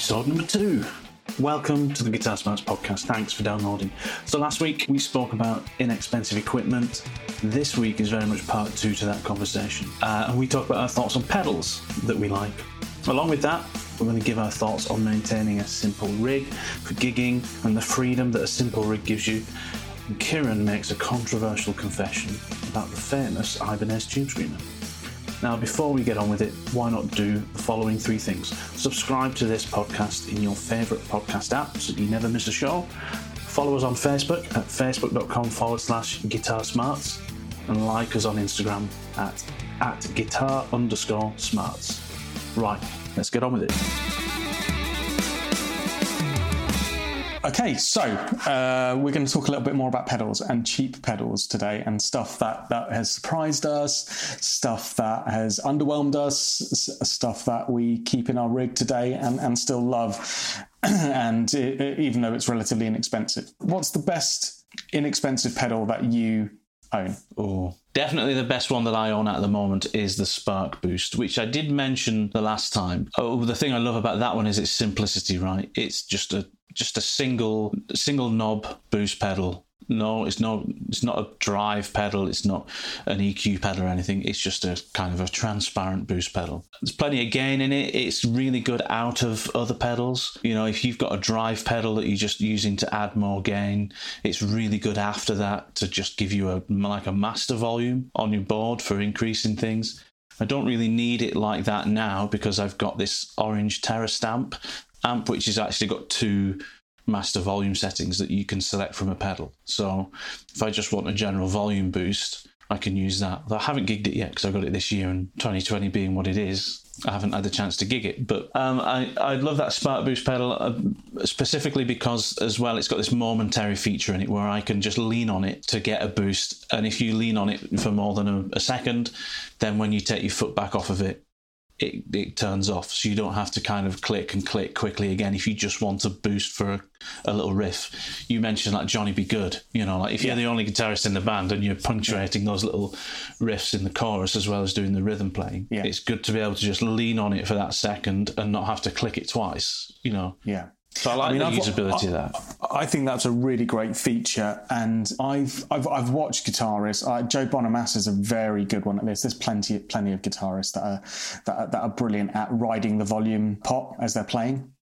Episode number two. Welcome to the Guitar Smarts podcast. Thanks for downloading. So, last week we spoke about inexpensive equipment. This week is very much part two to that conversation. Uh, and we talk about our thoughts on pedals that we like. Along with that, we're going to give our thoughts on maintaining a simple rig for gigging and the freedom that a simple rig gives you. And Kieran makes a controversial confession about the famous Ibanez Tube Screamer. Now, before we get on with it, why not do the following three things? Subscribe to this podcast in your favourite podcast app so you never miss a show. Follow us on Facebook at facebook.com forward slash guitar smarts and like us on Instagram at, at guitar underscore smarts. Right, let's get on with it. Okay, so uh, we're going to talk a little bit more about pedals and cheap pedals today, and stuff that that has surprised us, stuff that has underwhelmed us, stuff that we keep in our rig today and and still love, and it, it, even though it's relatively inexpensive. What's the best inexpensive pedal that you own? Oh, definitely the best one that I own at the moment is the Spark Boost, which I did mention the last time. Oh, the thing I love about that one is its simplicity, right? It's just a just a single single knob boost pedal. No, it's not. It's not a drive pedal. It's not an EQ pedal or anything. It's just a kind of a transparent boost pedal. There's plenty of gain in it. It's really good out of other pedals. You know, if you've got a drive pedal that you're just using to add more gain, it's really good after that to just give you a like a master volume on your board for increasing things. I don't really need it like that now because I've got this orange Terror Stamp amp which has actually got two master volume settings that you can select from a pedal. So if I just want a general volume boost, I can use that. I haven't gigged it yet because I got it this year, and 2020 being what it is, I haven't had the chance to gig it. But um, I I love that Spark Boost pedal uh, specifically because as well it's got this momentary feature in it where I can just lean on it to get a boost, and if you lean on it for more than a, a second, then when you take your foot back off of it, it, it turns off so you don't have to kind of click and click quickly again if you just want a boost for a, a little riff you mentioned like Johnny B. Goode you know like if you're the only guitarist in the band and you're punctuating yeah. those little riffs in the chorus as well as doing the rhythm playing yeah. it's good to be able to just lean on it for that second and not have to click it twice you know yeah so I like I mean, the I've, usability of that. I think that's a really great feature, and I've I've, I've watched guitarists. Uh, Joe Bonamassa is a very good one at this. There's plenty plenty of guitarists that are, that are that are brilliant at riding the volume pot as they're playing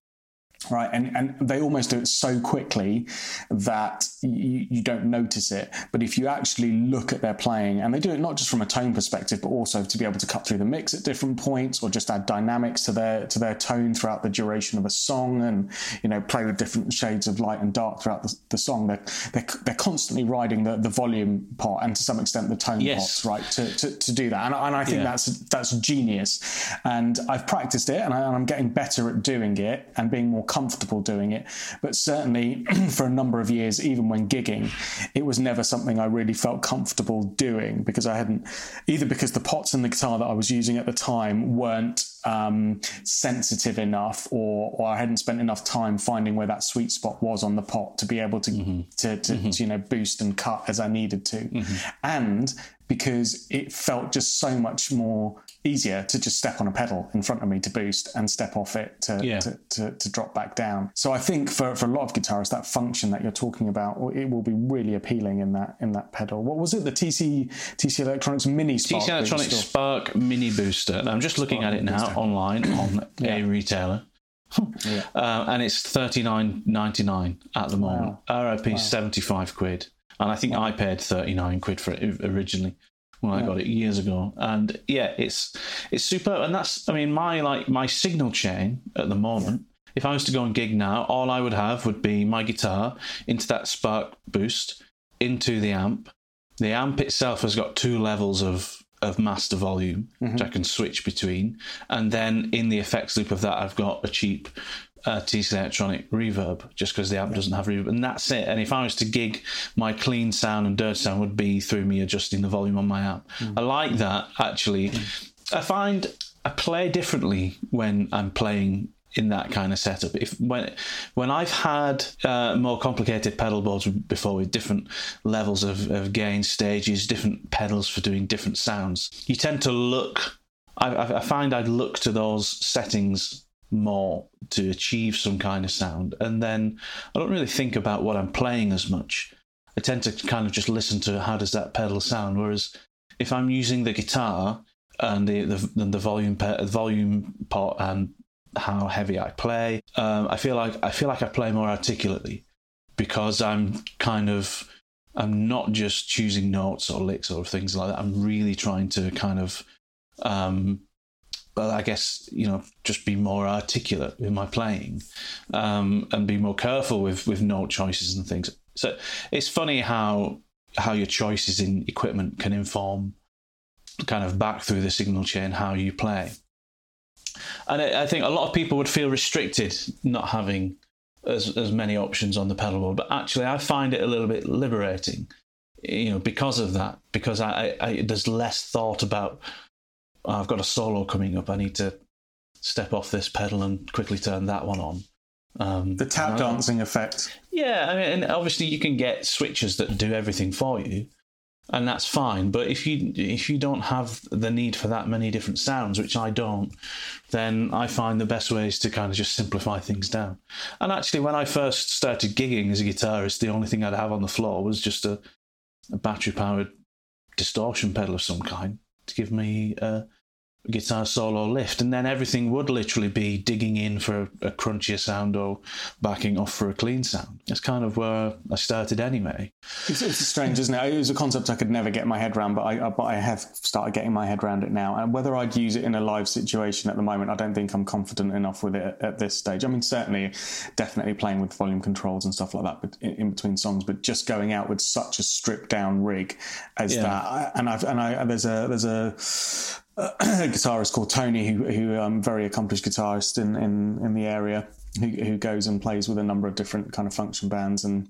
right and and they almost do it so quickly that you, you don't notice it but if you actually look at their playing and they do it not just from a tone perspective but also to be able to cut through the mix at different points or just add dynamics to their to their tone throughout the duration of a song and you know play with different shades of light and dark throughout the, the song they're, they're they're constantly riding the the volume part and to some extent the tone yes. pots right to, to, to do that and, and I think yeah. that's that's genius and I've practiced it and, I, and I'm getting better at doing it and being more comfortable doing it. But certainly for a number of years, even when gigging, it was never something I really felt comfortable doing because I hadn't, either because the pots and the guitar that I was using at the time weren't um, sensitive enough or, or I hadn't spent enough time finding where that sweet spot was on the pot to be able to, mm-hmm. to, to, mm-hmm. to, you know, boost and cut as I needed to. Mm-hmm. And because it felt just so much more easier to just step on a pedal in front of me to boost and step off it to, yeah. to, to, to, drop back down. So I think for, for a lot of guitarists, that function that you're talking about, it will be really appealing in that in that pedal. What was it? The TC TC Electronics Mini Spark TC Electronics booster? Spark Mini Booster. I'm just looking Spark at it now booster. online on yeah. a retailer. yeah. uh, and it's thirty nine ninety nine at the moment. Wow. RRP wow. seventy five quid, and I think wow. I paid thirty nine quid for it originally when yeah. I got it years ago. And yeah, it's it's super. And that's I mean my like my signal chain at the moment. If I was to go and gig now, all I would have would be my guitar into that Spark boost into the amp. The amp itself has got two levels of of master volume, mm-hmm. which I can switch between, and then in the effects loop of that, I've got a cheap uh, TC Electronic reverb just because the amp doesn't have reverb, and that's it. And if I was to gig, my clean sound and dirt sound would be through me adjusting the volume on my amp. Mm. I like that actually. Mm. I find I play differently when I'm playing in that kind of setup. If when when I've had uh, more complicated pedal boards before with different levels of, of gain stages, different pedals for doing different sounds, you tend to look. I, I find I'd look to those settings more to achieve some kind of sound. And then I don't really think about what I'm playing as much. I tend to kind of just listen to how does that pedal sound. Whereas if I'm using the guitar and the the, the volume pe- volume pot and how heavy I play, um, I feel like I feel like I play more articulately because I'm kind of I'm not just choosing notes or licks or things like that. I'm really trying to kind of um, I guess you know just be more articulate in my playing um, and be more careful with with note choices and things. So it's funny how how your choices in equipment can inform kind of back through the signal chain how you play. And I, I think a lot of people would feel restricted not having as as many options on the pedal board, but actually I find it a little bit liberating, you know, because of that. Because I, I there's less thought about I've got a solo coming up. I need to step off this pedal and quickly turn that one on. Um, the tap dancing effect. Yeah, I mean, and obviously you can get switches that do everything for you, and that's fine. But if you if you don't have the need for that many different sounds, which I don't, then I find the best way is to kind of just simplify things down. And actually, when I first started gigging as a guitarist, the only thing I'd have on the floor was just a, a battery powered distortion pedal of some kind to give me a guitar solo lift, and then everything would literally be digging in for a, a crunchier sound or backing off for a clean sound. That's kind of where I started anyway. It's, it's strange, isn't it? It was a concept I could never get my head around, but I, but I have started getting my head around it now. And whether I'd use it in a live situation at the moment, I don't think I'm confident enough with it at, this stage. I mean, certainly, definitely playing with volume controls and stuff like that, but in, in between songs. But just going out with such a stripped down rig as yeah. that, and I've and I there's a there's a guitarist called Tony, who who um, very accomplished guitarist in, in, in the area, who, who goes and plays with a number of different kind of function bands and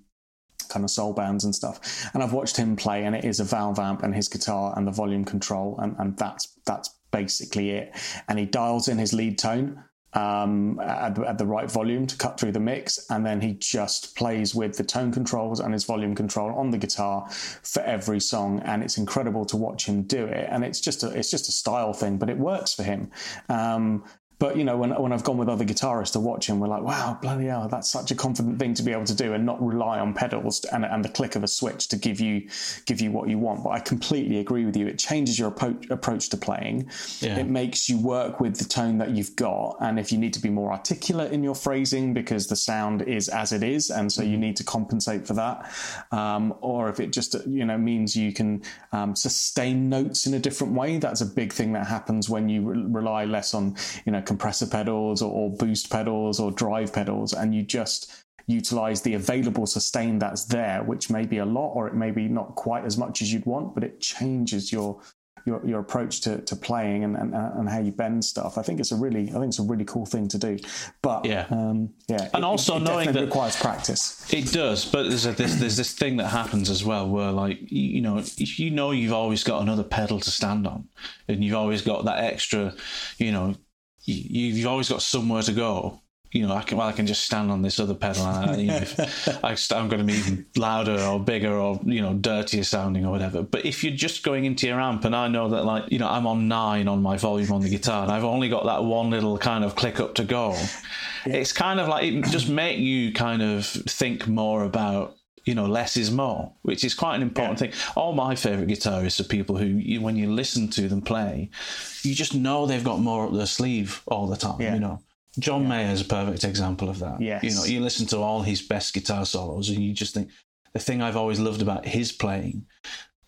kind of soul bands and stuff. And I've watched him play, and it is a valve amp and his guitar and the volume control, and, and that's that's basically it. And he dials in his lead tone um, at, at, the right volume to cut through the mix, and then he just plays with the tone controls and his volume control on the guitar for every song, and it's incredible to watch him do it. And it's just a it's just a style thing, but it works for him. Um, but you know, when when I've gone with other guitarists to watch him, we're like, wow, bloody hell, that's such a confident thing to be able to do, and not rely on pedals and, and the click of a switch to give you give you what you want. But I completely agree with you. It changes your approach approach to playing. Yeah. It makes you work with the tone that you've got, and if you need to be more articulate in your phrasing because the sound is as it is, and so you mm-hmm. need to compensate for that, um, or if it just you know means you can um, sustain notes in a different way, that's a big thing that happens when you re- rely less on you know compressor pedals or, or boost pedals or drive pedals, and you just utilize the available sustain that's there, which may be a lot or it may be not quite as much as you'd want, but it changes your your, your approach to, to playing and, and, and how you bend stuff. I think it's a really I think it's a really cool thing to do. But Yeah. um, yeah, And it- also it knowing definitely that- requires practice. It does, but there's a, this there's this thing that happens as well, where like you, you know, if you know you've always got another pedal to stand on, and you've always got that extra, you know, you, you've always got somewhere to go. You know, I can well, I can just stand on this other pedal, and I, you know, if I, st- I'm going to be even louder or bigger or you know dirtier sounding or whatever. But if you're just going into your amp, and I know that like you know I'm on nine on my volume on the guitar, and I've only got that one little kind of click up to go, it's kind of like it just make you kind of think more about you know less is more which is quite an important thing. All my favorite guitarists are people who you, when you listen to them play you just know they've got more up their sleeve all the time Yeah. you know. John mayer is a perfect example of that. Yes. you know you listen to all his best guitar solos and you just think the thing i've always loved about his playing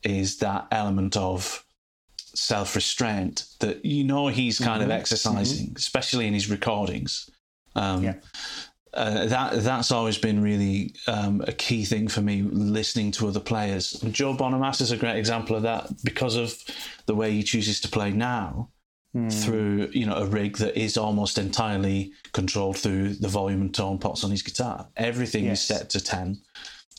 is that element of self-restraint that you know he's kind of exercising especially in his recordings. Um, Yeah. Uh, that that's always been really um, a key thing for me listening to other players. Joe Bonamassa is a great example of that because of the way he chooses to play now through you know a rig that is almost entirely controlled through the volume and tone pots on his guitar. Everything Yes. is set to ten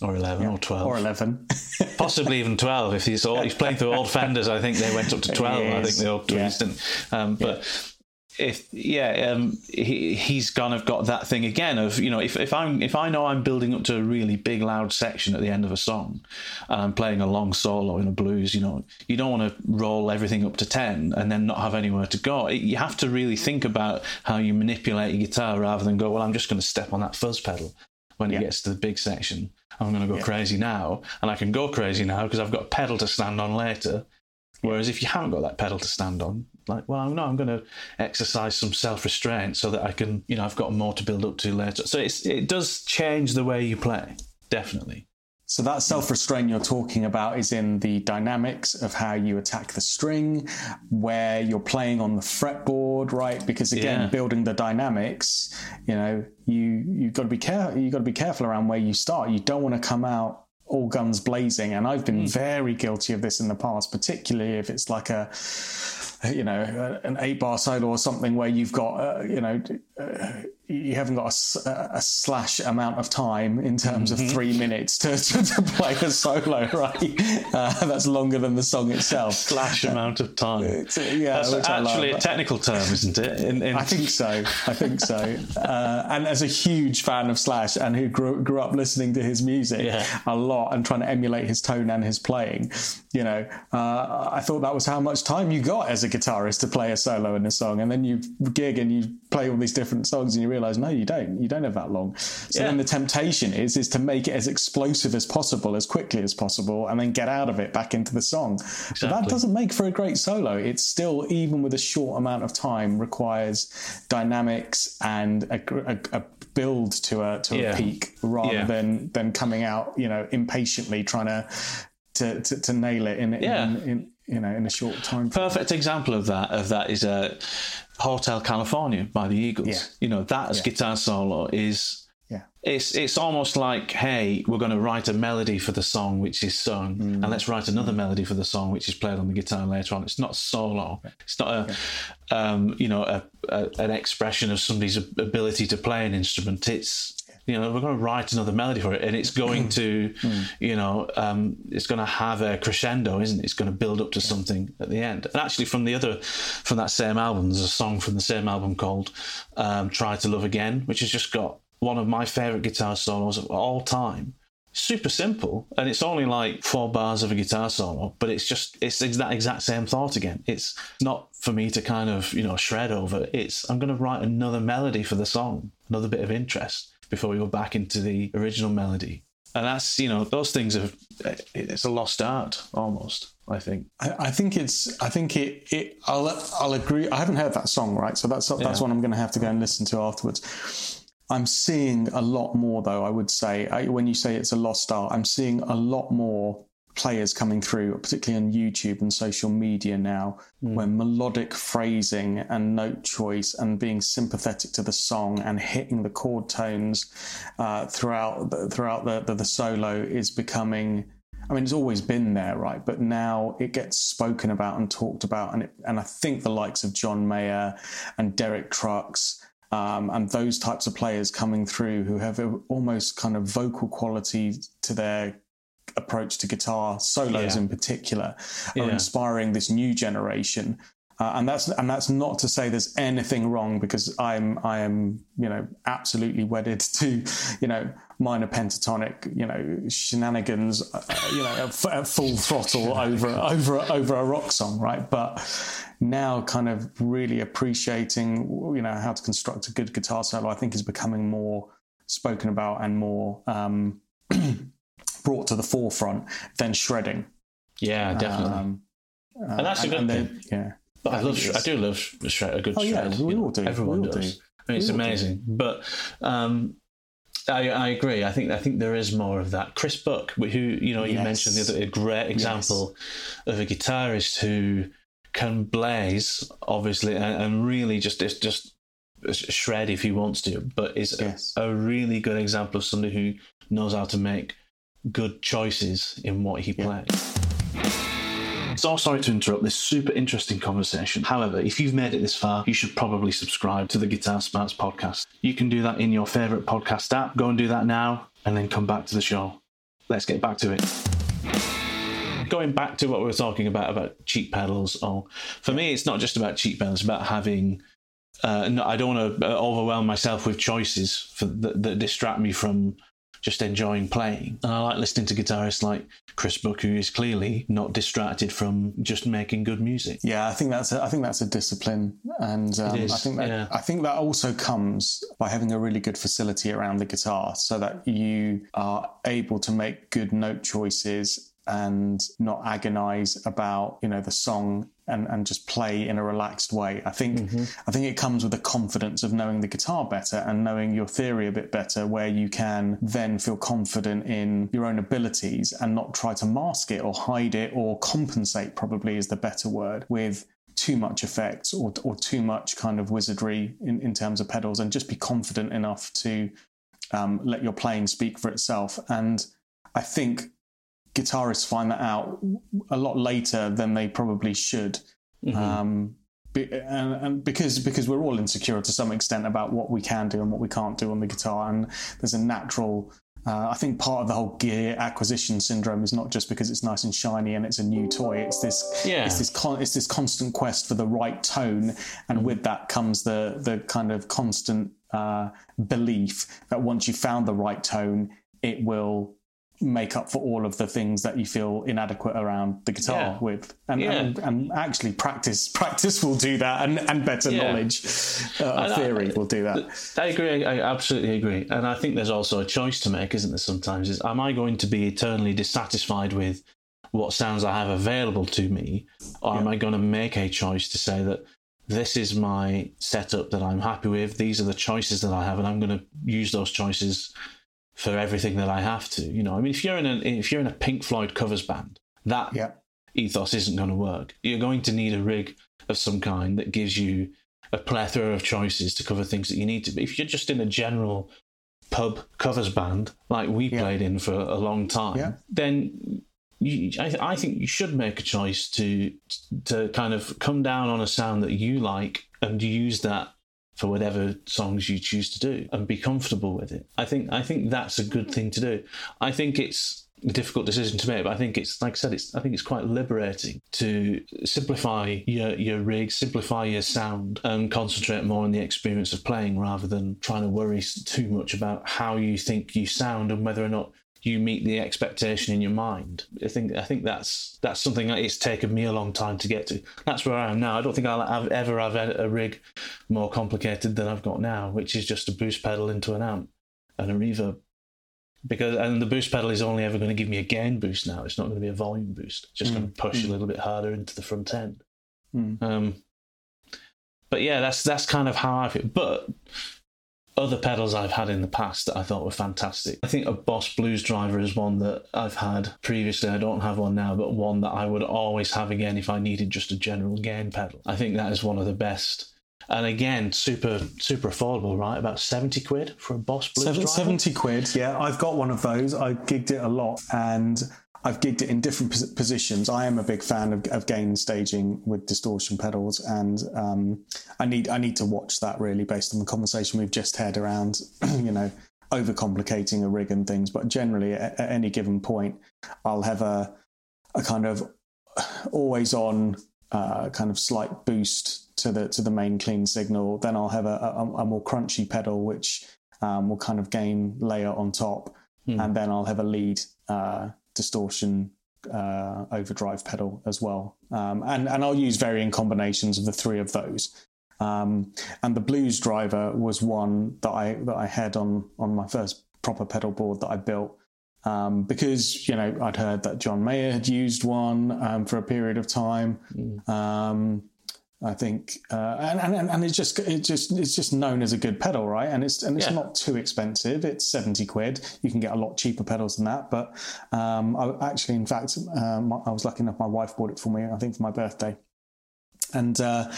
or eleven or twelve Or eleven. possibly even 12 if he's all, he's playing through old fenders i think they went up to 12 i think Yes. the old Yeah. um, but if yeah um, he, he's kind of got that thing again of you know if, if i'm if i know i'm building up to a really big loud section at the end of a song and i'm playing a long solo in a blues you know you don't want to roll everything up to 10 and then not have anywhere to go It- you have to really think about how you manipulate your guitar rather than go well i'm just going to step on that fuzz pedal when it Yeah. gets to the big section. I'm going to go crazy now, and I can go crazy now because I've got a pedal to stand on later. Whereas if you haven't got that pedal to stand on, like, well, no, I'm going to exercise some self-restraint so that I can, you know, I've got more to build up to later. So it's, it does change the way you play, definitely. So that self-restraint you're talking about is in the dynamics of how you attack the string, where you're playing on the fretboard, right? Because again, Yeah. building the dynamics, you know, you you've got to be careful. You've got to be careful around where you start. You don't want to come out all guns blazing. And I've been very guilty of this in the past, particularly if it's like a you know, an eight bar solo or something where you've got, uh, you know, uh, you haven't got a slash amount of time in terms Mm-hmm. of three minutes to, to, to play a solo, right? Uh, that's longer than the song itself. Slash amount of time. It's, uh, yeah, That's love. actually a technical term, isn't it? In, in, I think so. I think so. Uh, and as a huge fan of Slash and who grew, grew up listening to his music Yeah. a lot and trying to emulate his tone and his playing, you know, uh, I thought that was how much time you got as a guitarist to play a solo in a song. And then you gig and you play all these different songs and you realize, no, you don't. You don't have that long. So Yeah. then the temptation is, is to make it as explosive as possible, as quickly as possible, and then get out of it back into the song. But that doesn't make for a great solo. It's still, even with a short amount of time, requires dynamics and a, a, a build to a to Yeah. a peak rather Yeah. than than coming out, you know, impatiently trying to to, to, to nail it in, in, Yeah. in, in you know in a short time. frame. perfect example of that of that is uh, Hotel California by the Eagles. Yeah. You know that Yeah. guitar solo is Yeah. it's it's almost like hey we're going to write a melody for the song which is sung and let's write another melody for the song which is played on the guitar later on. It's not solo. It's not a um, you know a, a, an expression of somebody's ability to play an instrument. It's you know we're going to write another melody for it and it's going to you know um, it's going to have a crescendo isn't it? It's going to build up to something at the end. And actually from the other from that same album there's a song from the same album called um, try to love again which has just got one of my favorite guitar solos of all time. Super simple and it's only like four bars of a guitar solo but it's just it's that exact same thought again. It's not for me to kind of you know shred over. It's i'm going to write another melody for the song another bit of interest before we go back into the original melody and that's you know those things have it's a lost art almost i think I, I think it's. I think it. It. I'll. I'll agree. I haven't heard that song, right? So that's that's Yeah. one I'm going to have to go and listen to afterwards. I'm seeing a lot more, though. I would say I, when you say it's a lost art, I'm seeing a lot more players coming through, particularly on YouTube and social media now, where melodic phrasing and note choice and being sympathetic to the song and hitting the chord tones uh, throughout the, throughout the, the the solo is becoming I mean, it's always been there, right? But now it gets spoken about and talked about, and it, and I think the likes of John Mayer and Derek Trucks. Um, and those types of players coming through who have a, almost kind of vocal quality to their approach to guitar solos Yeah. in particular are Yeah. inspiring this new generation uh, and that's and that's not to say there's anything wrong because I'm I am you know absolutely wedded to you know minor pentatonic you know shenanigans uh, you know at, f- at full throttle over over over a rock song right but now kind of really appreciating you know how to construct a good guitar solo I think is becoming more spoken about and more um, brought to the forefront than shredding Yeah, definitely. um, uh, And that's a good thing. yeah but I, I love, think I do love sh- shred, a good Oh, yeah, shred. we all do. Everyone all does. do. I mean, it's all do. amazing. But um, I, I agree. I think I think there is more of that. Chris Buck, who you know you mentioned the other a great example of a guitarist who can blaze, obviously, and, and really just just shred if he wants to, but is a- a, really good example of somebody who knows how to make good choices in what he Yeah. plays. So sorry to interrupt this super interesting conversation. However, if you've made it this far, you should probably subscribe to the Guitar Smarts podcast. You can do that in your favorite podcast app. Go and do that now and then come back to the show. Let's get back to it. Going back to what we were talking about about cheap pedals, oh, for me, it's not just about cheap pedals. It's about having. Uh, no, I don't want to overwhelm myself with choices for, that, that distract me from just enjoying playing. And I like listening to guitarists like Chris Buck, who is clearly not distracted from just making good music. Yeah, I think that's a, I think that's a discipline, and um, is, I think that yeah. I think that also comes by having a really good facility around the guitar, so that you are able to make good note choices and not agonize about you know the song and and just play in a relaxed way. I think Mm-hmm. I think it comes with the confidence of knowing the guitar better and knowing your theory a bit better, where you can then feel confident in your own abilities and not try to mask it or hide it or compensate. Probably is the better word with too much effects or or too much kind of wizardry in, in terms of pedals, and just be confident enough to um, let your playing speak for itself. And I think guitarists find that out a lot later than they probably should. Mhm. Um, be, and, and because because we're all insecure to some extent about what we can do and what we can't do on the guitar, and there's a natural. Uh, I think part of the whole gear acquisition syndrome is not just because it's nice and shiny and it's a new toy. It's this, Yeah. it's this, con- it's this constant quest for the right tone, and with that comes the the kind of constant uh, belief that once you found the right tone, it will make up for all of the things that you feel inadequate around the guitar Yeah. with and, Yeah. and and actually practice practice will do that and, and better Yeah. knowledge uh, And I- theory will do that I agree. I absolutely agree. And I think there's also a choice to make, isn't there? Sometimes is am I going to be eternally dissatisfied with what sounds I have available to me, or am I going to make a choice to say that this is my setup that I'm happy with? These are the choices that I have, and I'm going to use those choices for everything that I have to. You know, I mean, if you're in a if you're in a Pink Floyd covers band, that yeah ethos isn't going to work. You're going to need a rig of some kind that gives you a plethora of choices to cover things that you need to. But if you're just in a general pub covers band like we Yeah. played in for a long time, Yeah. then you, I, I think you should make a choice to to kind of come down on a sound that you like and use that for whatever songs you choose to do and be comfortable with it. I think I think that's a good thing to do. I think it's a difficult decision to make, but I think it's like I said, it's I think it's quite liberating to simplify your your rig, simplify your sound, and concentrate more on the experience of playing rather than trying to worry too much about how you think you sound and whether or not you meet the expectation in your mind. I think I think that's that's something that it's taken me a long time to get to. That's where I am now. I don't think I'll have, ever have a rig more complicated than I've got now, which is just a boost pedal into an amp and a reverb. Because and the boost pedal is only ever going to give me a gain boost now. It's not going to be a volume boost. It's just going to push a little bit harder into the front end. Mm. Um, but yeah, that's that's kind of how I feel. But other pedals I've had in the past that I thought were fantastic. I think a Boss Blues Driver is one that I've had previously. I don't have one now, but one that I would always have again if I needed just a general gain pedal. I think that is one of the best. And again, super super affordable, right? About seventy quid for a Boss Blues Seven, Driver. 70 quid yeah i've got one of those i gigged it a lot and I've gigged it in different pos- positions. I am a big fan of, of gain staging with distortion pedals, and um, I need I need to watch that really based on the conversation we've just had around, you know, overcomplicating a rig and things. But generally, at, at any given point, I'll have a a kind of always on uh, kind of slight boost to the to the main clean signal. Then I'll have a, a, a more crunchy pedal, which um, will kind of gain layer on top, hmm. and then I'll have a lead uh, distortion uh, overdrive pedal as well. Um, and and I'll use varying combinations of the three of those. Um, and the blues driver was one that I that I had on on my first proper pedal board that I built. Um, because you know I'd heard that John Mayer had used one um, for a period of time, mm. I think, uh, and, and and it's just it just it's just known as a good pedal, right? And it's and it's yeah. not too expensive. It's seventy quid. You can get a lot cheaper pedals than that. But um, I actually, in fact, um, I was lucky enough. My wife bought it for me. I think for my birthday, and uh,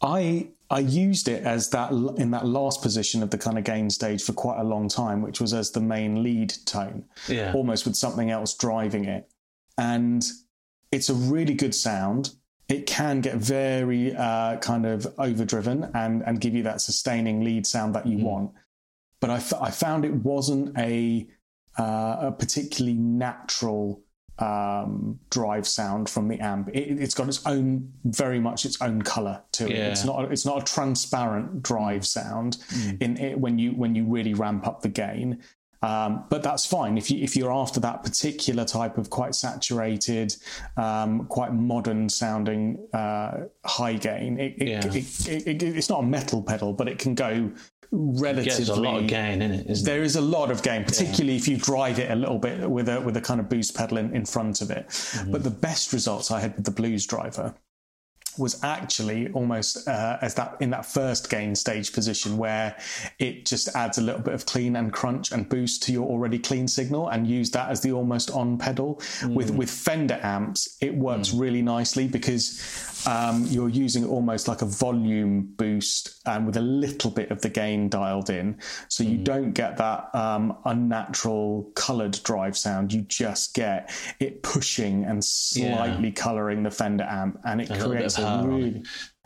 I I used it as that in that last position of the kind of gain stage for quite a long time, which was as the main lead tone, yeah. almost with something else driving it, and it's a really good sound it can get very uh, kind of overdriven and and give you that sustaining lead sound that you mm. want. But I, f- I found it wasn't a uh, a particularly natural um, drive sound from the amp. It, has got its own, very much its own color to it. It's not it's not a transparent drive sound mm. in it when you when you really ramp up the gain. Um, but that's fine if you if you're after that particular type of quite saturated, um, quite modern sounding uh, high gain. It, it, yeah. it, it's not a metal pedal, but it can go relatively. There's a lot of gain in it. There is a lot of gain, particularly yeah. if you drive it a little bit with a with a kind of boost pedal in, in front of it. Mm-hmm. But the best results I had with the Blues Driver was actually almost uh, as that in that first gain stage position where it just adds a little bit of clean and crunch and boost to your already clean signal and use that as the almost on pedal mm. with with Fender amps it works mm. really nicely because um, you're using almost like a volume boost and with a little bit of the gain dialed in. So you mm. don't get that um, unnatural colored drive sound. You just get it pushing and slightly yeah. coloring the Fender amp, and it a creates a really.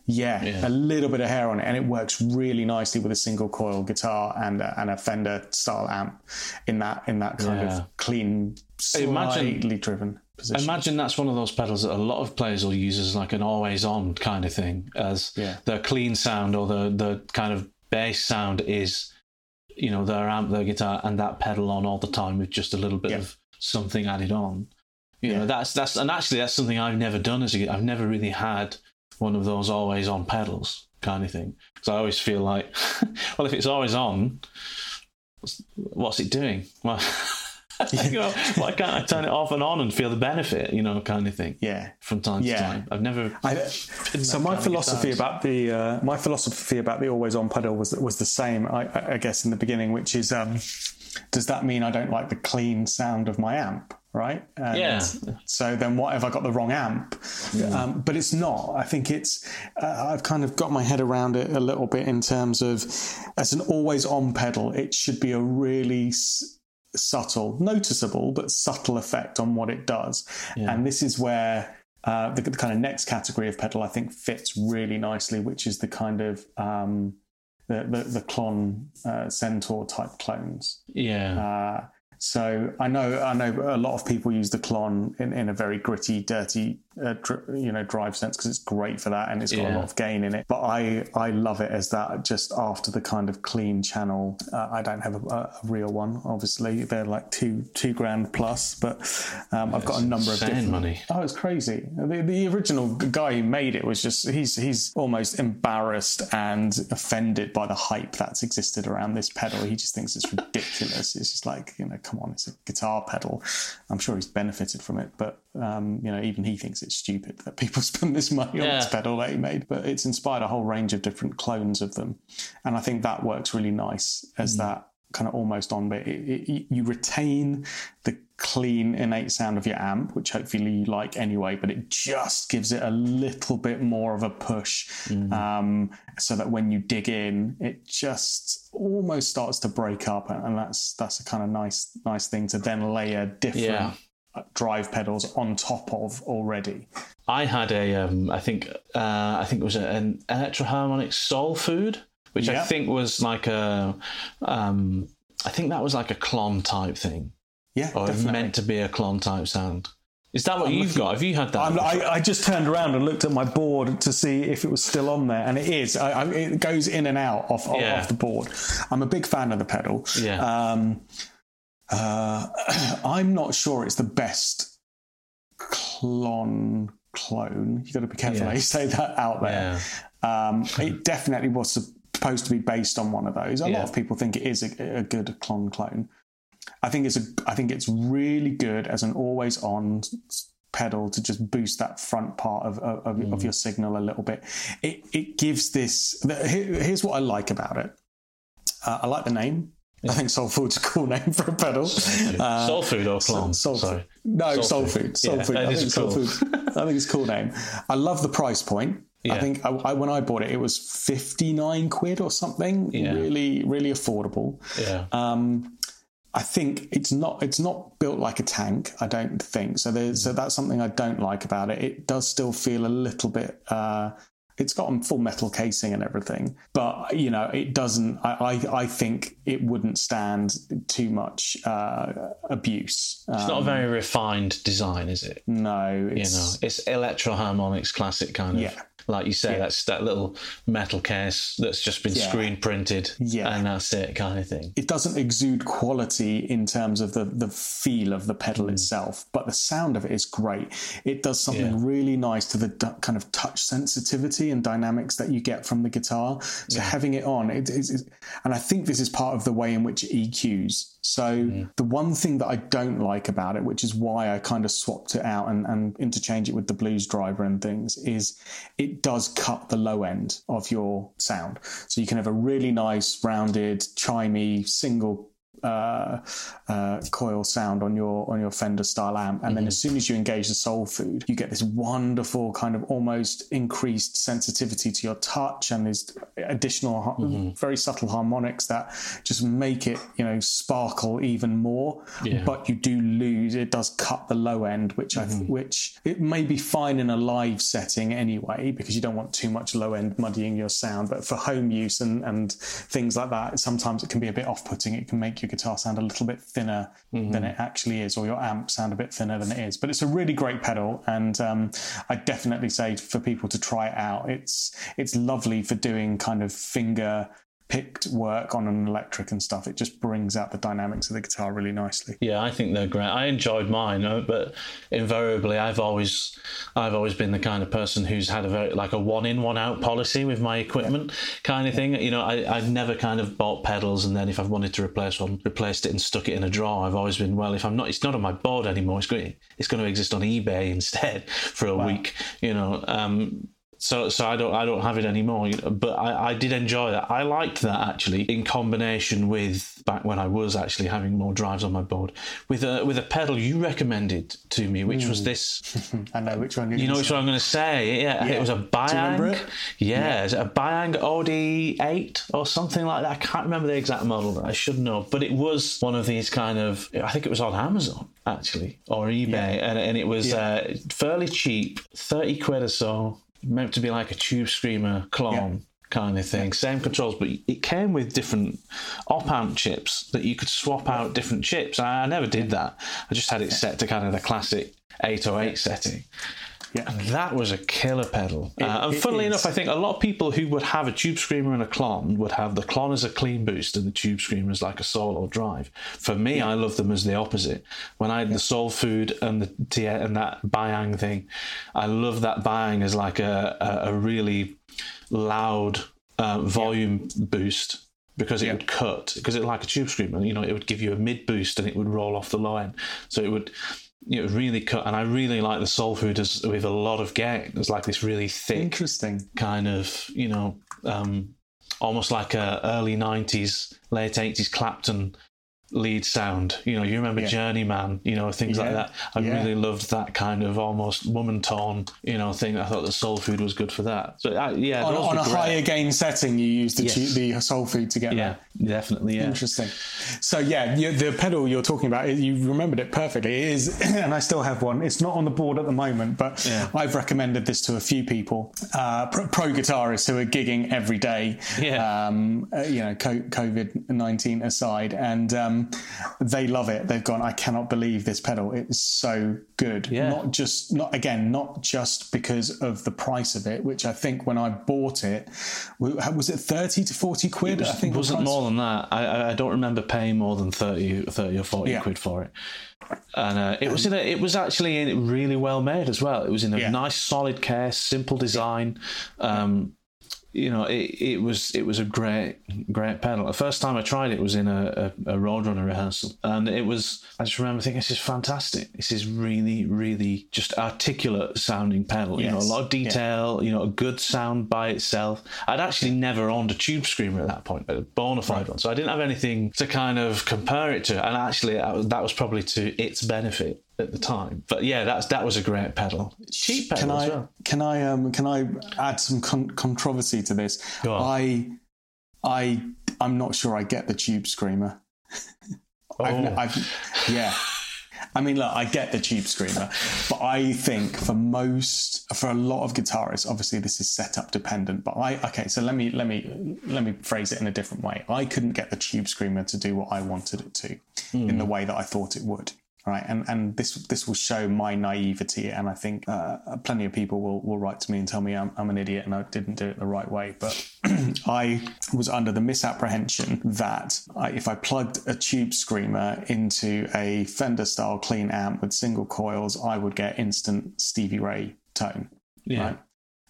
Yeah, yeah, a little bit of hair on it, and it works really nicely with a single coil guitar and a, and a Fender style amp in that in that kind yeah. of clean, slightly Imagine, driven Imagine that's one of those pedals that a lot of players will use as like an always on kind of thing, as yeah. the clean sound or the the kind of bass sound is, you know, their amp, their guitar, and that pedal on all the time with just a little bit yeah. of something added on. You yeah. know, that's that's and actually that's something I've never done as a I've never really had one of those always on pedals kind of thing because I always feel like, well, if it's always on, what's it doing? Well. you know, why can't I turn it off and on and feel the benefit? You know, kind of thing. Yeah, from time yeah. to time. I've never. I, so my philosophy about the uh, my philosophy about the always on pedal was was the same. I, I guess in the beginning, which is, um, does that mean I don't like the clean sound of my amp? right? And yeah. So then, what have I got the wrong amp? Yeah. Um, but it's not. I think it's. Uh, I've kind of got my head around it a little bit in terms of, as an always-on pedal, it should be a really subtle, noticeable, but subtle effect on what it does. Yeah. And this is where uh, the, the, kind of next category of pedal I think fits really nicely, which is the kind of um, the, the, the uh, Centaur type clones. Yeah. Uh, so I know I know a lot of people use the Klon in, in a very gritty, dirty, uh, you know, drive sense because it's great for that and it's got yeah. a lot of gain in it. But I I love it as that just after the kind of clean channel. Uh, I don't have a, a, real one, obviously. They're like two two grand plus, but um, I've got a number of different. money. Oh, it's crazy. The, the original guy who made it was just he's he's almost embarrassed and offended by the hype that's existed around this pedal. He just thinks it's ridiculous. It's just like you know come on, it's a guitar pedal. I'm sure he's benefited from it, but um, you know, even he thinks it's stupid that people spend this money on this pedal that he made. But it's inspired a whole range of different clones of them, and I think that works really nice as mm. that kind of almost on bit. It, it, you retain the clean innate sound of your amp, which hopefully you like anyway, but it just gives it a little bit more of a push, mm. um, so that when you dig in, it just almost starts to break up, and that's that's a kind of nice nice thing to then layer different. Yeah. Drive pedals on top of already. I had a, um, I think, uh, I think it was an Electro-Harmonix Soul Food, which I think was like a, um, I think that was like a Klon type thing, Yeah, or definitely. meant to be a Klon type sound. Is that what I'm you've looking- got? Have you had that? I'm. I, I just turned around and looked at my board to see if it was still on there, and it is. I, I, it goes in and out off, off, Yeah. off the board. I'm a big fan of the pedal. Yeah. Um, uh, I'm not sure it's the best clone clone. You've got to be careful Yeah. how you say that out there. Um, it definitely was supposed to be based on one of those. A Yeah. lot of people think it is a, a good clone clone. I think it's a. I think it's really good as an always on pedal to just boost that front part of of, of Mm. your signal a little bit. It it gives this. Here's what I like about it. Uh, I like the name. I think Soul Food's a cool name for a pedal. Uh, Soul Food or clone? Soul Sorry. Food. No, Soul Soul, Food. Food. Soul Yeah, Food. I think Soul. Food. I think it's a cool name. I love the price point. Yeah. I think I, I, when I bought it, it was fifty nine quid or something. Really, really affordable. Yeah. Um, I think it's not it's not built like a tank. I don't think so. There's, so that's something I don't like about it. It does still feel a little bit. Uh, it's got a full metal casing and everything, but you know it doesn't. I I, I think it wouldn't stand too much uh, abuse. It's not a very refined design, is it? no, You know, it's Electro-Harmonix classic kind of. Yeah. Like you say, Yeah. that's that little metal case that's just been Yeah. screen printed, Yeah. and that's it, kind of thing. it doesn't exude quality in terms of the, the feel of the pedal mm. itself, but the sound of it is great. It does something Yeah. really nice to the d- kind of touch sensitivity and dynamics that you get from the guitar. So having it on, it is, and I think this is part of the way in which it EQs. So mm-hmm. the one thing that I don't like about it, which is why I kind of swapped it out and, and interchange it with the blues driver and things, is it does cut the low end of your sound. So you can have a really nice, rounded, chimey, single uh, uh, coil sound on your on your Fender style amp, and then as soon as you engage the soul food, you get this wonderful kind of almost increased sensitivity to your touch, and these additional har- very subtle harmonics that just make it you know sparkle even more. Yeah. But you do lose; it does cut the low end, which I which it may be fine in a live setting anyway, because you don't want too much low end muddying your sound. But for home use and and things like that, sometimes it can be a bit off putting. It can make your guitar sound a little bit thinner than it actually is, or your amp sound a bit thinner than it is. But it's a really great pedal, and um, I definitely say for people to try it out. It's it's lovely for doing kind of finger picked work on an electric and stuff. It just brings out the dynamics of the guitar really nicely. Yeah, I think they're great. I enjoyed mine, uh, but invariably, I've always, I've always been the kind of person who's had a very like a one in, one out policy with my equipment, kind of thing. You know, I, I've never kind of bought pedals and then if I've wanted to replace one, replaced it and stuck it in a drawer. I've always been well, if I'm not, it's not on my board anymore. It's going, it's going to exist on eBay instead for a week. You know, um, so so I don't I don't have it anymore. You know, but I, I did enjoy that. I liked that actually in combination with back when I was actually having more drives on my board with a with a pedal you recommended to me, which was this. I know which one You know which one I'm going to say? Yeah, it was a Biyang. it? Yeah, is it a Biyang OD8 or something like that? I can't remember the exact model. That I should know, but it was one of these kind of. I think it was on Amazon actually or eBay, and, and it was uh, fairly cheap, thirty quid or so. Meant to be like a Tube Screamer clone. Kind of thing, same controls, but it came with different op amp chips that you could swap out different chips. I, I never did that. I just had it set to kind of the classic 808 setting. Yeah. And that was a killer pedal. uh, and funnily is. enough, I think a lot of people who would have a tube screamer and a Klon would have the Klon as a clean boost and the tube screamer as like a solo drive. For me, I love them as the opposite. When I had the soul food and the and that Biyang thing, I love that Biyang as like a, a, a really loud uh, volume boost because it would cut because it like a tube screamer you know it would give you a mid boost and it would roll off the low end so it would it would really cut and i really like the soul food as with a lot of gain there's like this really thick Interesting. kind of you know um almost like a early 90s late 80s clapton lead sound. You know, you remember Yeah. Journeyman, you know, things like that. I Yeah. really loved that kind of almost woman tone, you know, thing. I thought the soul food was good for that. So uh, yeah, On, on a great. higher gain setting, you use the Yes. tu- the soul food to get Yeah, that. definitely. Yeah. Interesting. So yeah, you, the pedal you're talking about, you remembered it perfectly. It is, and I still have one. It's not on the board at the moment, but Yeah. I've recommended this to a few people, uh, pro, pro guitarists who are gigging every day. Yeah. Um, uh, you know, COVID nineteen aside, and um, they love it. They've gone. I cannot believe this pedal. It is so good. Yeah. Not just not again, not just because of the price of it, which I think when I bought it, was it thirty to forty quid? I think It wasn't price- more than that. I, I- I don't remember paying more than 30, 30 or 40 Yeah. quid for it. And uh, it was in a, it was actually really well made as well. It was in a Yeah. nice solid case, simple design. Um, you know, it, it was it was a great great pedal. The first time I tried it was in a, a, a Roadrunner rehearsal, and it was. I just remember thinking, "This is fantastic. This is really, really just articulate sounding pedal. You know, a lot of Yeah. detail. You know, a good sound by itself. I'd actually never owned a tube screamer at that point, a bona fide one, so I didn't have anything to kind of compare it to. And actually, that was, that was probably to its benefit at the time. But yeah, that's that was a great pedal. Cheap pedal Can I well. can I um can I add some con- controversy to this? I I I'm not sure I get the tube screamer. I've, Oh. I've, yeah. I mean, look, I get the tube screamer, but I think for most, for a lot of guitarists, obviously this is setup dependent. But I, okay, so let me let me let me phrase it in a different way. I couldn't get the tube screamer to do what I wanted it to, in the way that I thought it would. Right, and and this this will show my naivety, and I think uh, plenty of people will, will write to me and tell me I'm, I'm an idiot and I didn't do it the right way. But I was under the misapprehension that I, if I plugged a tube screamer into a Fender style clean amp with single coils, I would get instant Stevie Ray tone. Yeah. Right.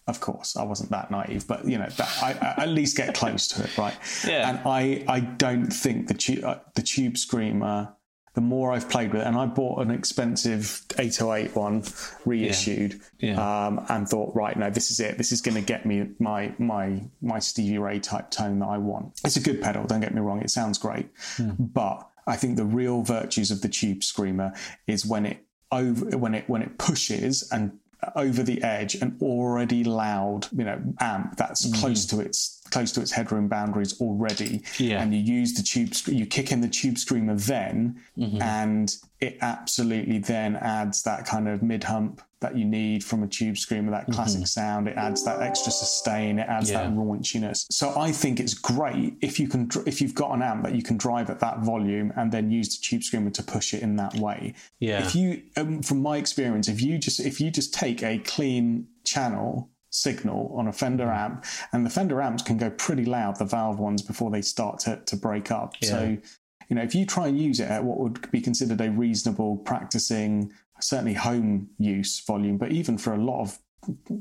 Of course, I wasn't that naive, but you know, that, I, I at least get close to it, right? Yeah. And I, I don't think the tube, uh, the tube screamer. The more I've played with it, and I bought an expensive 808 one reissued, Yeah. Um, and thought, right, no, this is it. This is going to get me my my my Stevie Ray type tone that I want. It's a good pedal. Don't get me wrong; it sounds great, but I think the real virtues of the tube screamer is when it over when it when it pushes and over the edge an already loud you know amp that's close to its close to its headroom boundaries already. Yeah. and you use the tube you kick in the tube screamer then and it absolutely then adds that kind of mid hump that you need from a tube screamer that classic sound. It adds that extra sustain it adds that raunchiness. So i think it's great if you can if you've got an amp that you can drive at that volume and then use the tube screamer to push it in that way. Yeah. if you um, from my experience if you just if you just take a clean channel signal on a fender amp and the fender amps can go pretty loud the valve ones before they start to, to break up. So you know if you try and use it at what would be considered a reasonable practicing certainly home use volume but even for a lot of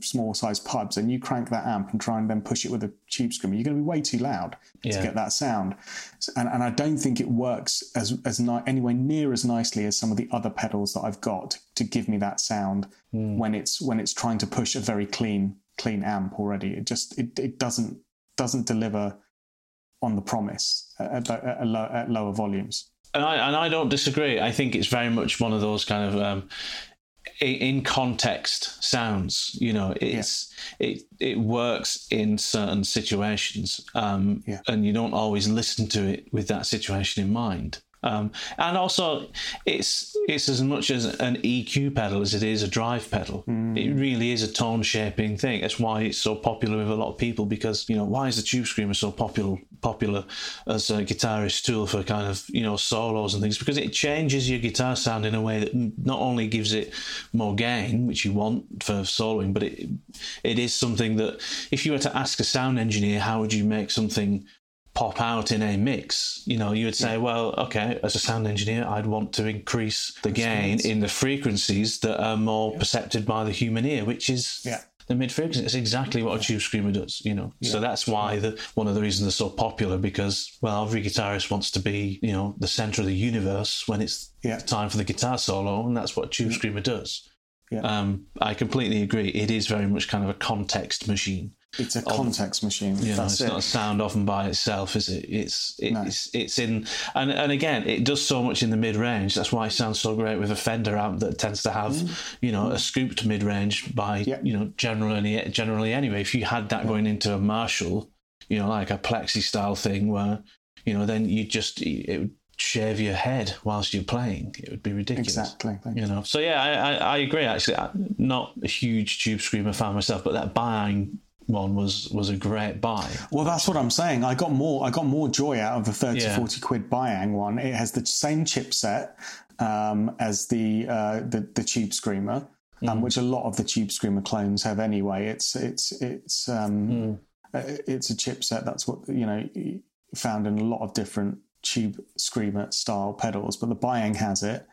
small size pubs and you crank that amp and try and then push it with a tube screamer you're going to be way too loud to get that sound. And, and i don't think it works as as ni- anywhere near as nicely as some of the other pedals that i've got to give me that sound hmm. when it's when it's trying to push a very clean clean amp already it just it, it doesn't doesn't deliver on the promise at, at, at, low, at lower volumes and I and I don't disagree. I think it's very much one of those kind of um, in context sounds. You know, it's it it works in certain situations, um, Yeah. and you don't always listen to it with that situation in mind. Um, and also, it's it's as much as an EQ pedal as it is a drive pedal. It really is a tone shaping thing. That's why it's so popular with a lot of people. Because you know, why is the tube screamer so popular popular as a guitarist tool for kind of you know solos and things? Because it changes your guitar sound in a way that not only gives it more gain, which you want for soloing, but it it is something that if you were to ask a sound engineer, how would you make something pop out in a mix, you know, you would say, well, okay, as a sound engineer, I'd want to increase the gain in the frequencies that are more percepted by the human ear, which is Yeah. the mid frequency. It's exactly what a tube screamer does, you know. So that's why the one of the reasons they're so popular because well, every guitarist wants to be, you know, the center of the universe when it's Yeah. time for the guitar solo, and that's what a tube screamer does. Yeah. Um, I completely agree. It is very much kind of a context machine. It's a context machine. You know, That's it's it. not a sound often by itself, is it? It's it's it's in and and again, it does so much in the mid range. That's why it sounds so great with a Fender amp that tends to have you know a scooped mid range by Mm. Yeah. you know generally generally anyway. If you had that going into a Marshall, you know, like a plexi style thing where you know then you just it would shave your head whilst you're playing. It would be ridiculous. Exactly. You know, so yeah, I, I, I agree. Actually, I'm not a huge Tube Screamer fan myself, but that Bang one was was a great buy. Well, that's what I'm saying. I got more. I got more joy out of the 30, Yeah. 40 quid Biyang one. It has the same chipset um, as the, uh, the the Tube Screamer, Mm. um, which a lot of the Tube Screamer clones have anyway. It's it's it's um, Mm. it's a chipset that's what you know found in a lot of different Tube Screamer style pedals, but the Biyang has it.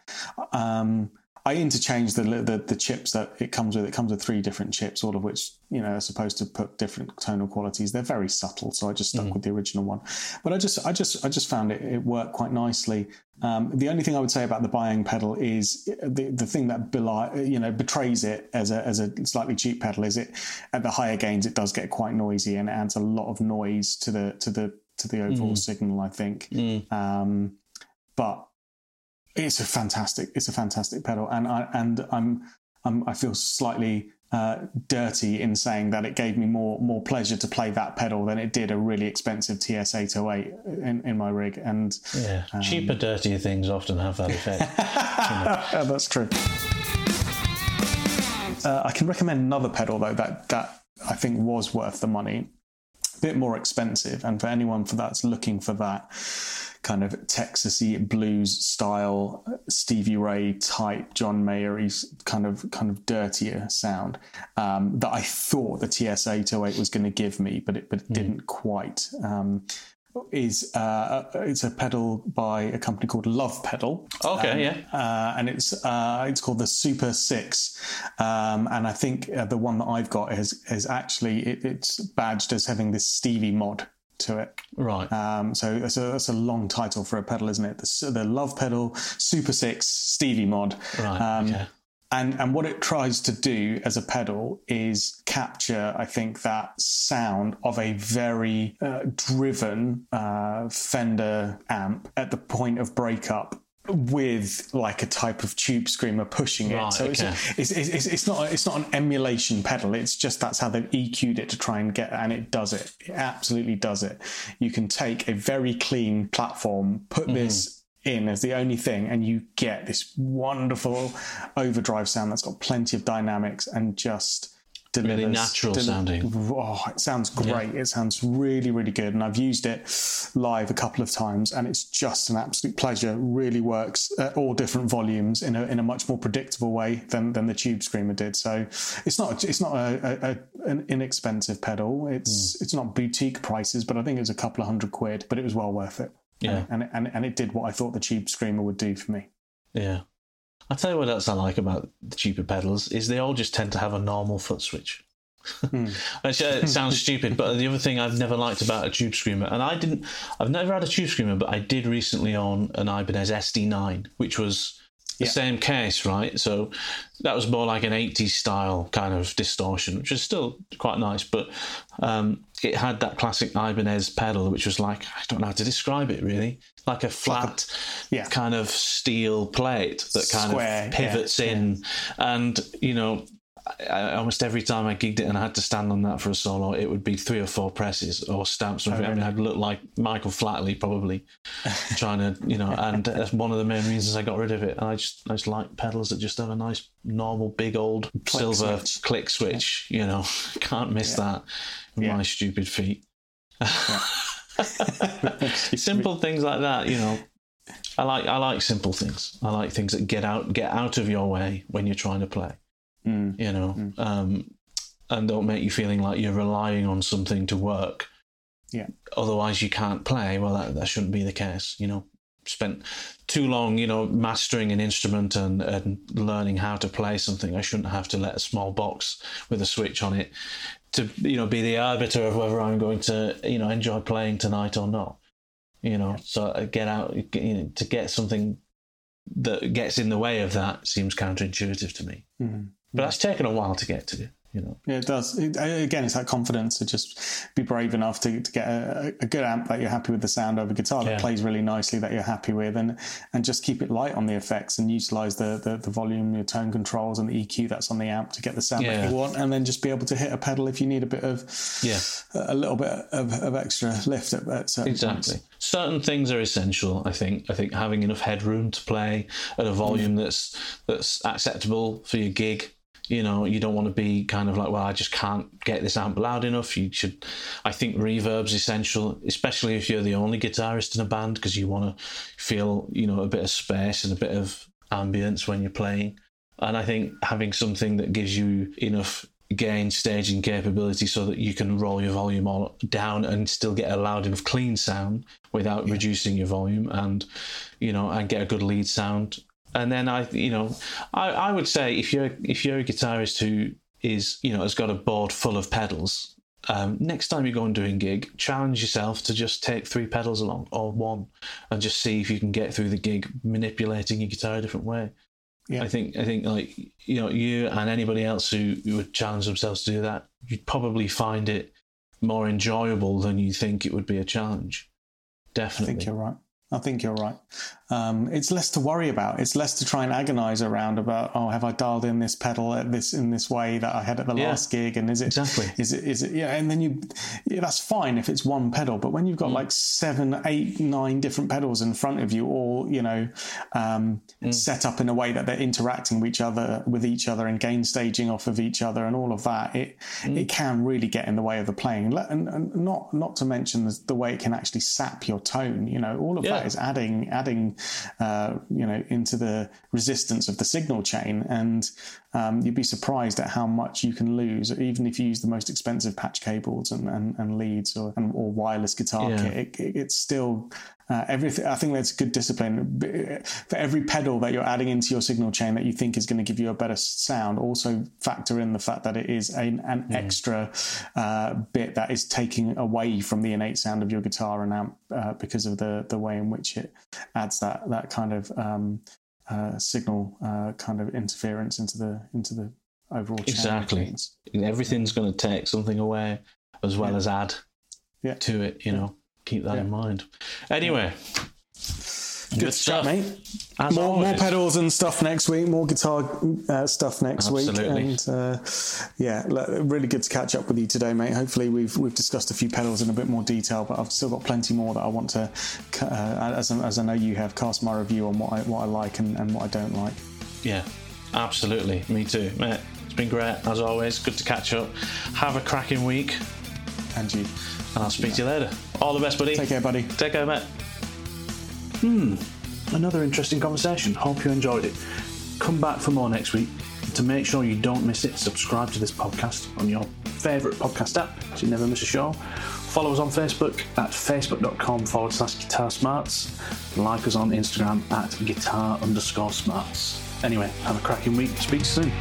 Um, I interchange the, the the chips that it comes with. It comes with three different chips, all of which you know are supposed to put different tonal qualities. They're very subtle, so I just stuck mm-hmm. with the original one. But I just I just I just found it it worked quite nicely. Um, the only thing I would say about the Biyang pedal is uh, the the thing that beli- uh, you know betrays it as a as a slightly cheap pedal is it at the higher gains it does get quite noisy and it adds a lot of noise to the to the to the overall mm. signal. I think. Mm. Um, but it's a fantastic it's a fantastic pedal and I and I'm, I'm I feel slightly uh, dirty in saying that it gave me more more pleasure to play that pedal than it did a really expensive TS 808 in, in my rig and Yeah, cheaper, dirtier things often have that effect. Yeah, that's true. Uh, I can recommend another pedal though that that I think was worth the money. A bit more expensive, and for anyone for that's looking for that kind of Texasy blues style Stevie Ray type John Mayery's kind of kind of dirtier sound um, that I thought the TS 808 was going to give me, but it but it didn't quite. Um, is uh, it's a pedal by a company called Love Pedal. Okay, Um, yeah. uh, and it's uh, it's called the Super Six, um, and I think uh, the one that I've got is is actually it, it's badged as having this Stevie mod to it. Right. Um, so that's a, that's a long title for a pedal, isn't it? The, the Love Pedal Super Six Stevie mod. Right. Um, okay. And and what it tries to do as a pedal is capture, I think, that sound of a very uh, driven uh, Fender amp at the point of breakup with like a type of tube screamer pushing it. Right, so okay. it's, it's, it's it's not it's not an emulation pedal. It's just that's how they've EQ'd it to try and get, and it does it. It absolutely does it. You can take a very clean platform, put Mm-hmm. this in as the only thing, and you get this wonderful overdrive sound that's got plenty of dynamics and just delivers Really natural sounding. Oh, it sounds great. It sounds really, really good. And I've used it live a couple of times, and it's just an absolute pleasure. Really works at all different volumes in a in a much more predictable way than than the Tube Screamer did. So it's not it's not a, a, an inexpensive pedal. It's Hmm. it's not boutique prices, but I think it was a couple of hundred quid. But it was well worth it. Yeah. and and and it did what I thought the Tube Screamer would do for me. Yeah. I'll tell you what else I like about the cheaper pedals is they all just tend to have a normal foot switch. Which, uh, it sounds stupid, but the other thing I've never liked about a tube screamer, and I didn't, I've never had a tube screamer, but I did recently own an Ibanez SD9, which was the Yeah. same case, right? So that was more like an 80s style kind of distortion, which is still quite nice, but um, it had that classic Ibanez pedal, which was like, I don't know how to describe it really, like a flat yeah. kind of steel plate that kind Square, of pivots yeah, in. And, you know, I, almost every time I gigged it and I had to stand on that for a solo, it would be three or four presses or stamps. Or I mean, I'd look like Michael Flatley probably trying to, you know, and that's one of the main reasons I got rid of it. And I just, I just like pedals that just have a nice, normal, big old silver switch. click switch. You know, can't miss that with Yeah. my stupid feet. simple things like that, you know. I like I like simple things. I like things that get out get out of your way when you're trying to play. Mm. You know, um, and don't make you feeling like you're relying on something to work. Yeah. Otherwise, you can't play. Well, that, that shouldn't be the case. You know, spent too long, you know, mastering an instrument and, and learning how to play something. I shouldn't have to let a small box with a switch on it to, you know, be the arbiter of whether I'm going to, you know, enjoy playing tonight or not. You know, so get out you know, to get something that gets in the way of that seems counterintuitive to me. Mm. But that's taken a while to get to you know. Yeah, it does. It, again, it's that confidence to just be brave enough to, to get a, a, good amp that you're happy with the sound of a guitar that yeah. plays really nicely that you're happy with, and and just keep it light on the effects and utilize the, the, the volume, your tone controls, and the EQ that's on the amp to get the sound yeah. that you want, and then just be able to hit a pedal if you need a bit of yeah a little bit of, of extra lift at, at certain exactly. Points. Certain things are essential. I think. I think having enough headroom to play at a volume mm. that's that's acceptable for your gig you know, you don't want to be kind of like, well, I just can't get this amp loud enough. You should, I think reverb's essential, especially if you're the only guitarist in a band, because you want to feel, you know, a bit of space and a bit of ambience when you're playing. And I think having something that gives you enough gain staging capability so that you can roll your volume all down and still get a loud enough clean sound without yeah. reducing your volume and you know and get a good lead sound and then I, you know, I, I would say if you're if you're a guitarist who is, you know, has got a board full of pedals, um, next time you go and do a gig, challenge yourself to just take three pedals along or one, and just see if you can get through the gig manipulating your guitar a different way. Yeah. I think I think like you know you and anybody else who, who would challenge themselves to do that, you'd probably find it more enjoyable than you think it would be a challenge. Definitely. I think you're right. I think you're right. Um, it's less to worry about. It's less to try and agonize around about. Oh, have I dialed in this pedal at this in this way that I had at the yeah, last gig? And is it exactly? Is it? Is it? Yeah. And then you, yeah, that's fine if it's one pedal. But when you've got mm. like seven, eight, nine different pedals in front of you, all you know, um, mm. set up in a way that they're interacting with each other, with each other, and gain staging off of each other, and all of that, it mm. it can really get in the way of the playing. And, and not not to mention the, the, way it can actually sap your tone. You know, all of yeah. that is adding adding uh, you know into the resistance of the signal chain, and um, you'd be surprised at how much you can lose, even if you use the most expensive patch cables and, and, and leads or, and, or wireless guitar yeah. kit. It, it, it's still uh, everything. I think that's good discipline. For every pedal that you're adding into your signal chain that you think is going to give you a better sound, also factor in the fact that it is an, an mm. extra uh, bit that is taking away from the innate sound of your guitar and amp uh, because of the the way in which it adds that that kind of um, uh, signal uh, kind of interference into the into the overall exactly everything's going to take something away as well yeah. as add yeah. to it you know keep that yeah. in mind anyway Good, Good stuff, mate. As more, more pedals and stuff next week. More guitar uh, stuff next Absolutely. week. And uh, yeah, really good to catch up with you today, mate. Hopefully, we've we've discussed a few pedals in a bit more detail, but I've still got plenty more that I want to, uh, as, as I know you have, cast my review on what I what I like and, and what I don't like. Yeah, absolutely. Me too, mate. It's been great as always. Good to catch up. Have a cracking week. And you. And I'll speak yeah. to you later. All the best, buddy. Take care, buddy. Take care, mate. Hmm, another interesting conversation. Hope you enjoyed it. Come back for more next week. To make sure you don't miss it, subscribe to this podcast on your favourite podcast app so you never miss a show. Follow us on Facebook at facebook.com forward slash guitar smarts. Like us on Instagram at guitar underscore smarts. Anyway, have a cracking week. Speak soon.